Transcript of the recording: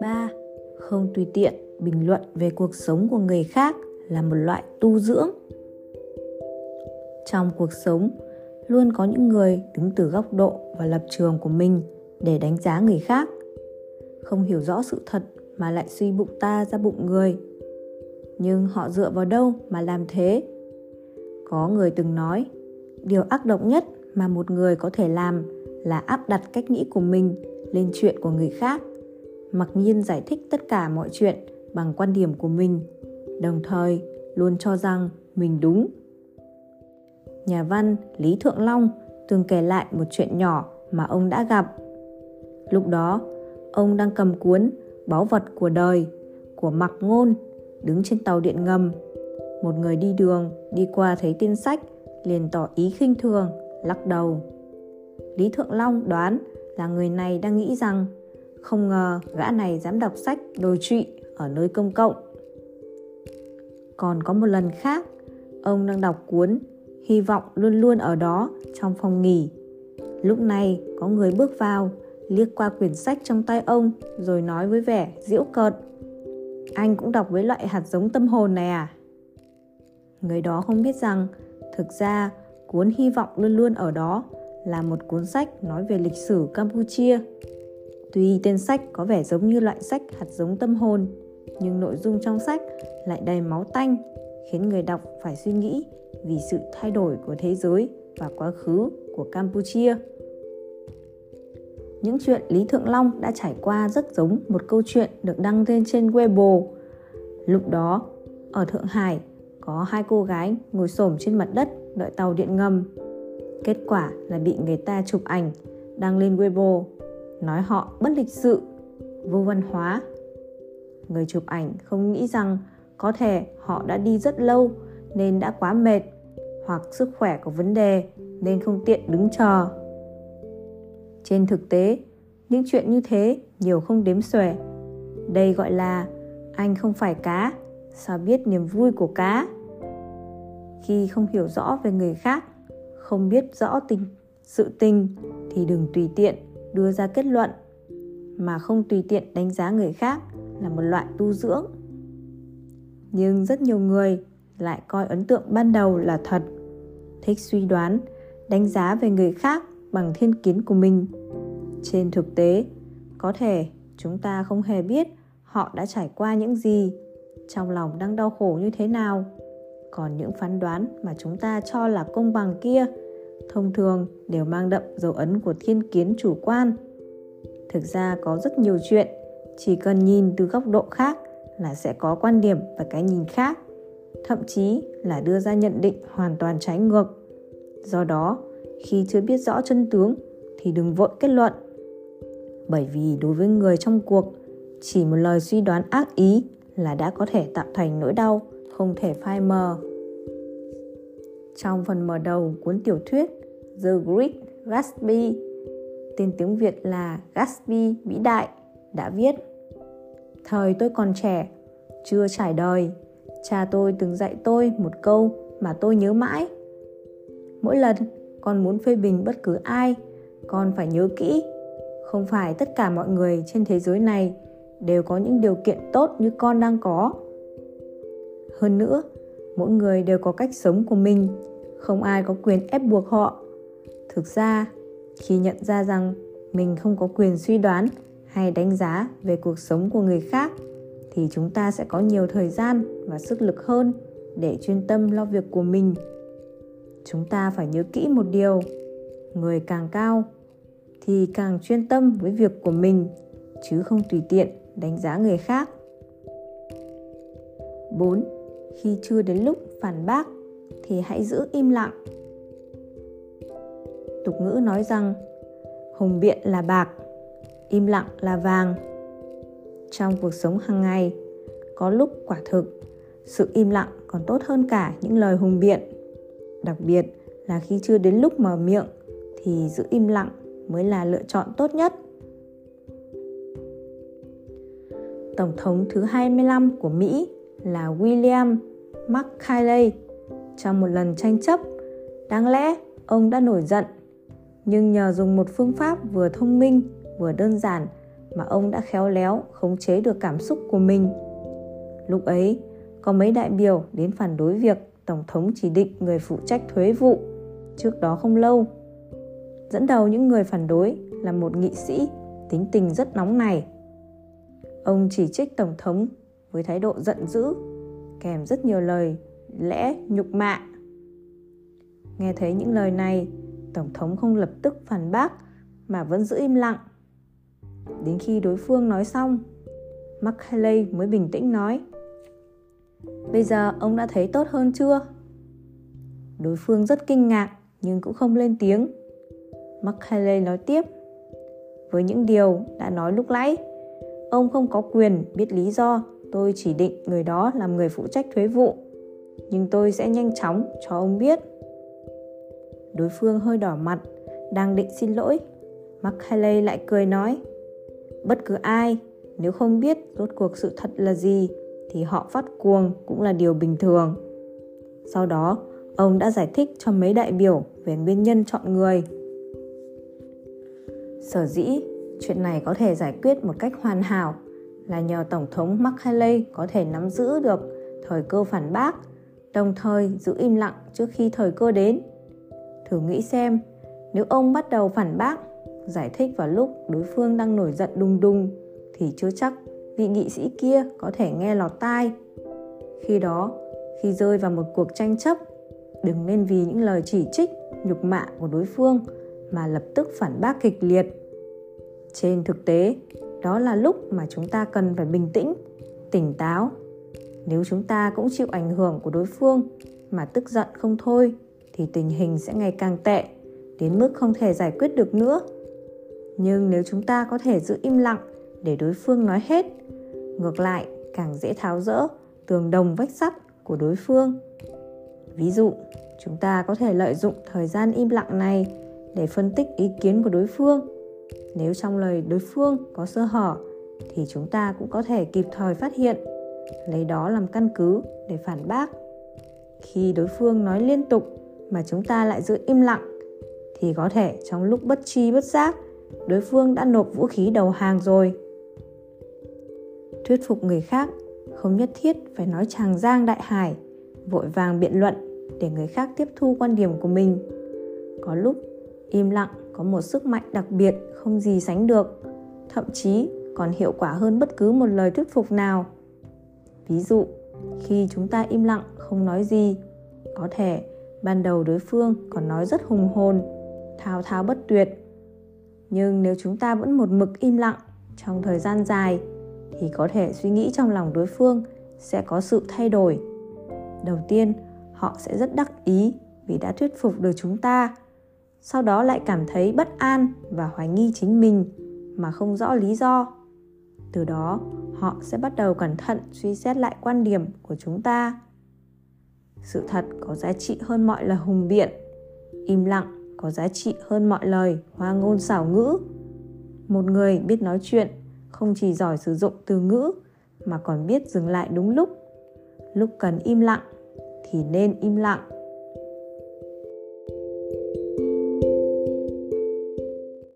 ba, không tùy tiện bình luận về cuộc sống của người khác là một loại tu dưỡng. Trong cuộc sống, luôn có những người đứng từ góc độ và lập trường của mình để đánh giá người khác. Không hiểu rõ sự thật mà lại suy bụng ta ra bụng người. Nhưng họ dựa vào đâu mà làm thế? Có người từng nói, điều ác độc nhất mà một người có thể làm là áp đặt cách nghĩ của mình lên chuyện của người khác, mặc nhiên giải thích tất cả mọi chuyện bằng quan điểm của mình, đồng thời luôn cho rằng mình đúng. Nhà văn lý thượng long từng kể lại một chuyện nhỏ mà ông đã gặp. Lúc đó, ông đang cầm cuốn báu vật của đời của mặc ngôn đứng trên tàu điện ngầm. Một người đi đường đi qua thấy tin sách, liền tỏ ý khinh thường lắc đầu. Lý thượng long đoán là người này đang nghĩ rằng không ngờ gã này dám đọc sách đồi trụy ở nơi công cộng. Còn có một lần khác, ông đang đọc cuốn hy vọng luôn luôn ở đó trong phòng nghỉ. Lúc này có người bước vào, liếc qua quyển sách trong tay ông rồi nói với vẻ giễu cợt. Anh cũng đọc với loại hạt giống tâm hồn này à? Người đó không biết rằng thực ra cuốn hy vọng luôn luôn ở đó là một cuốn sách nói về lịch sử campuchia tuy tên sách có vẻ giống như loại sách hạt giống tâm hồn nhưng nội dung trong sách lại đầy máu tanh khiến người đọc phải suy nghĩ vì sự thay đổi của thế giới và quá khứ của campuchia những chuyện Lý Thượng Long đã trải qua rất giống một câu chuyện được đăng lên trên Weibo. Lúc đó, ở Thượng Hải, có hai cô gái ngồi xổm trên mặt đất đợi tàu điện ngầm. Kết quả là bị người ta chụp ảnh, đăng lên Weibo, nói họ bất lịch sự, vô văn hóa. Người chụp ảnh không nghĩ rằng có thể họ đã đi rất lâu nên đã quá mệt hoặc sức khỏe có vấn đề nên không tiện đứng chờ trên thực tế những chuyện như thế nhiều không đếm xuể đây gọi là anh không phải cá sao biết niềm vui của cá khi không hiểu rõ về người khác, không biết rõ tình, sự tình thì đừng tùy tiện đưa ra kết luận, mà không tùy tiện đánh giá người khác là một loại tu dưỡng. Nhưng rất nhiều người lại coi ấn tượng ban đầu là thật, thích suy đoán, đánh giá về người khác bằng thiên kiến của mình. Trên thực tế, có thể chúng ta không hề biết họ đã trải qua những gì, trong lòng đang đau khổ như thế nào còn những phán đoán mà chúng ta cho là công bằng kia, thông thường đều mang đậm dấu ấn của thiên kiến chủ quan. Thực ra có rất nhiều chuyện, chỉ cần nhìn từ góc độ khác là sẽ có quan điểm và cái nhìn khác, thậm chí là đưa ra nhận định hoàn toàn trái ngược. Do đó, khi chưa biết rõ chân tướng thì đừng vội kết luận. Bởi vì đối với người trong cuộc, chỉ một lời suy đoán ác ý là đã có thể tạo thành nỗi đau không thể phai mờ trong phần mở đầu cuốn tiểu thuyết The Great Gatsby tên tiếng Việt là Gatsby vĩ đại đã viết Thời tôi còn trẻ, chưa trải đời, cha tôi từng dạy tôi một câu mà tôi nhớ mãi. Mỗi lần con muốn phê bình bất cứ ai, con phải nhớ kỹ không phải tất cả mọi người trên thế giới này đều có những điều kiện tốt như con đang có hơn nữa, mỗi người đều có cách sống của mình, không ai có quyền ép buộc họ thực ra, khi nhận ra rằng mình không có quyền suy đoán hay đánh giá về cuộc sống của người khác, thì chúng ta sẽ có nhiều thời gian và sức lực hơn để chuyên tâm lo việc của mình chúng ta phải nhớ kỹ một điều, người càng cao thì càng chuyên tâm với việc của mình, chứ không tùy tiện đánh giá người khác 4. Khi chưa đến lúc phản bác thì hãy giữ im lặng. Tục ngữ nói rằng hùng biện là bạc, im lặng là vàng. Trong cuộc sống hàng ngày, có lúc quả thực sự im lặng còn tốt hơn cả những lời hùng biện. Đặc biệt là khi chưa đến lúc mở miệng thì giữ im lặng mới là lựa chọn tốt nhất. Tổng thống thứ 25 của Mỹ là William McKinley. Trong một lần tranh chấp. Đáng lẽ ông đã nổi giận, nhưng nhờ dùng một phương pháp vừa thông minh vừa đơn giản mà ông đã khéo léo khống chế được cảm xúc của mình. Lúc ấy có mấy đại biểu đến phản đối việc tổng thống chỉ định người phụ trách thuế vụ. Trước đó không lâu dẫn đầu những người phản đối là một nghị sĩ tính tình rất nóng này ông chỉ trích tổng thống với thái độ giận dữ, kèm rất nhiều lời lẽ nhục mạ. Nghe thấy những lời này, tổng thống không lập tức phản bác mà vẫn giữ im lặng. Đến khi đối phương nói xong mckinley mới bình tĩnh nói, bây giờ ông đã thấy tốt hơn chưa? Đối phương rất kinh ngạc nhưng cũng không lên tiếng. Mckinley nói tiếp, với những điều đã nói lúc nãy, ông không có quyền biết lý do tôi chỉ định người đó làm người phụ trách thuế vụ, nhưng tôi sẽ nhanh chóng cho ông biết. Đối phương hơi đỏ mặt, đang định xin lỗi. Mckinley lại cười nói, bất cứ ai, nếu không biết rốt cuộc sự thật là gì, thì họ phát cuồng cũng là điều bình thường. Sau đó, ông đã giải thích cho mấy đại biểu về nguyên nhân chọn người. Sở dĩ chuyện này có thể giải quyết một cách hoàn hảo là nhờ tổng thống mckinley có thể nắm giữ được thời cơ phản bác, đồng thời giữ im lặng trước khi thời cơ đến. Thử nghĩ xem, nếu ông bắt đầu phản bác, giải thích vào lúc đối phương đang nổi giận đùng đùng, thì chưa chắc vị nghị sĩ kia có thể nghe lọt tai. Khi đó, khi rơi vào một cuộc tranh chấp, đừng nên vì những lời chỉ trích, nhục mạ của đối phương mà lập tức phản bác kịch liệt. Trên thực tế đó là lúc mà chúng ta cần phải bình tĩnh, tỉnh táo. Nếu chúng ta cũng chịu ảnh hưởng của đối phương mà tức giận không thôi, thì tình hình sẽ ngày càng tệ, đến mức không thể giải quyết được nữa. Nhưng nếu chúng ta có thể giữ im lặng để đối phương nói hết, ngược lại càng dễ tháo rỡ tường đồng vách sắt của đối phương. Ví dụ, chúng ta có thể lợi dụng thời gian im lặng này để phân tích ý kiến của đối phương nếu trong lời đối phương có sơ hở, thì chúng ta cũng có thể kịp thời phát hiện. Lấy đó làm căn cứ để phản bác. Khi đối phương nói liên tục mà chúng ta lại giữ im lặng, thì có thể trong lúc bất chi bất giác, đối phương đã nộp vũ khí đầu hàng rồi. Thuyết phục người khác không nhất thiết phải nói tràng giang đại hải, vội vàng biện luận để người khác tiếp thu quan điểm của mình. Có lúc im lặng có một sức mạnh đặc biệt không gì sánh được, thậm chí còn hiệu quả hơn bất cứ một lời thuyết phục nào. Ví dụ, khi chúng ta im lặng không nói gì, có thể ban đầu đối phương còn nói rất hùng hồn, thao thao bất tuyệt. Nhưng nếu chúng ta vẫn một mực im lặng trong thời gian dài, thì có thể suy nghĩ trong lòng đối phương sẽ có sự thay đổi. Đầu tiên, họ sẽ rất đắc ý vì đã thuyết phục được chúng ta sau đó lại cảm thấy bất an và hoài nghi chính mình mà không rõ lý do. Từ đó, họ sẽ bắt đầu cẩn thận suy xét lại quan điểm của chúng ta. Sự thật có giá trị hơn mọi lời hùng biện. Im lặng có giá trị hơn mọi lời hoa ngôn xảo ngữ. Một người biết nói chuyện không chỉ giỏi sử dụng từ ngữ mà còn biết dừng lại đúng lúc. Lúc cần im lặng thì nên im lặng.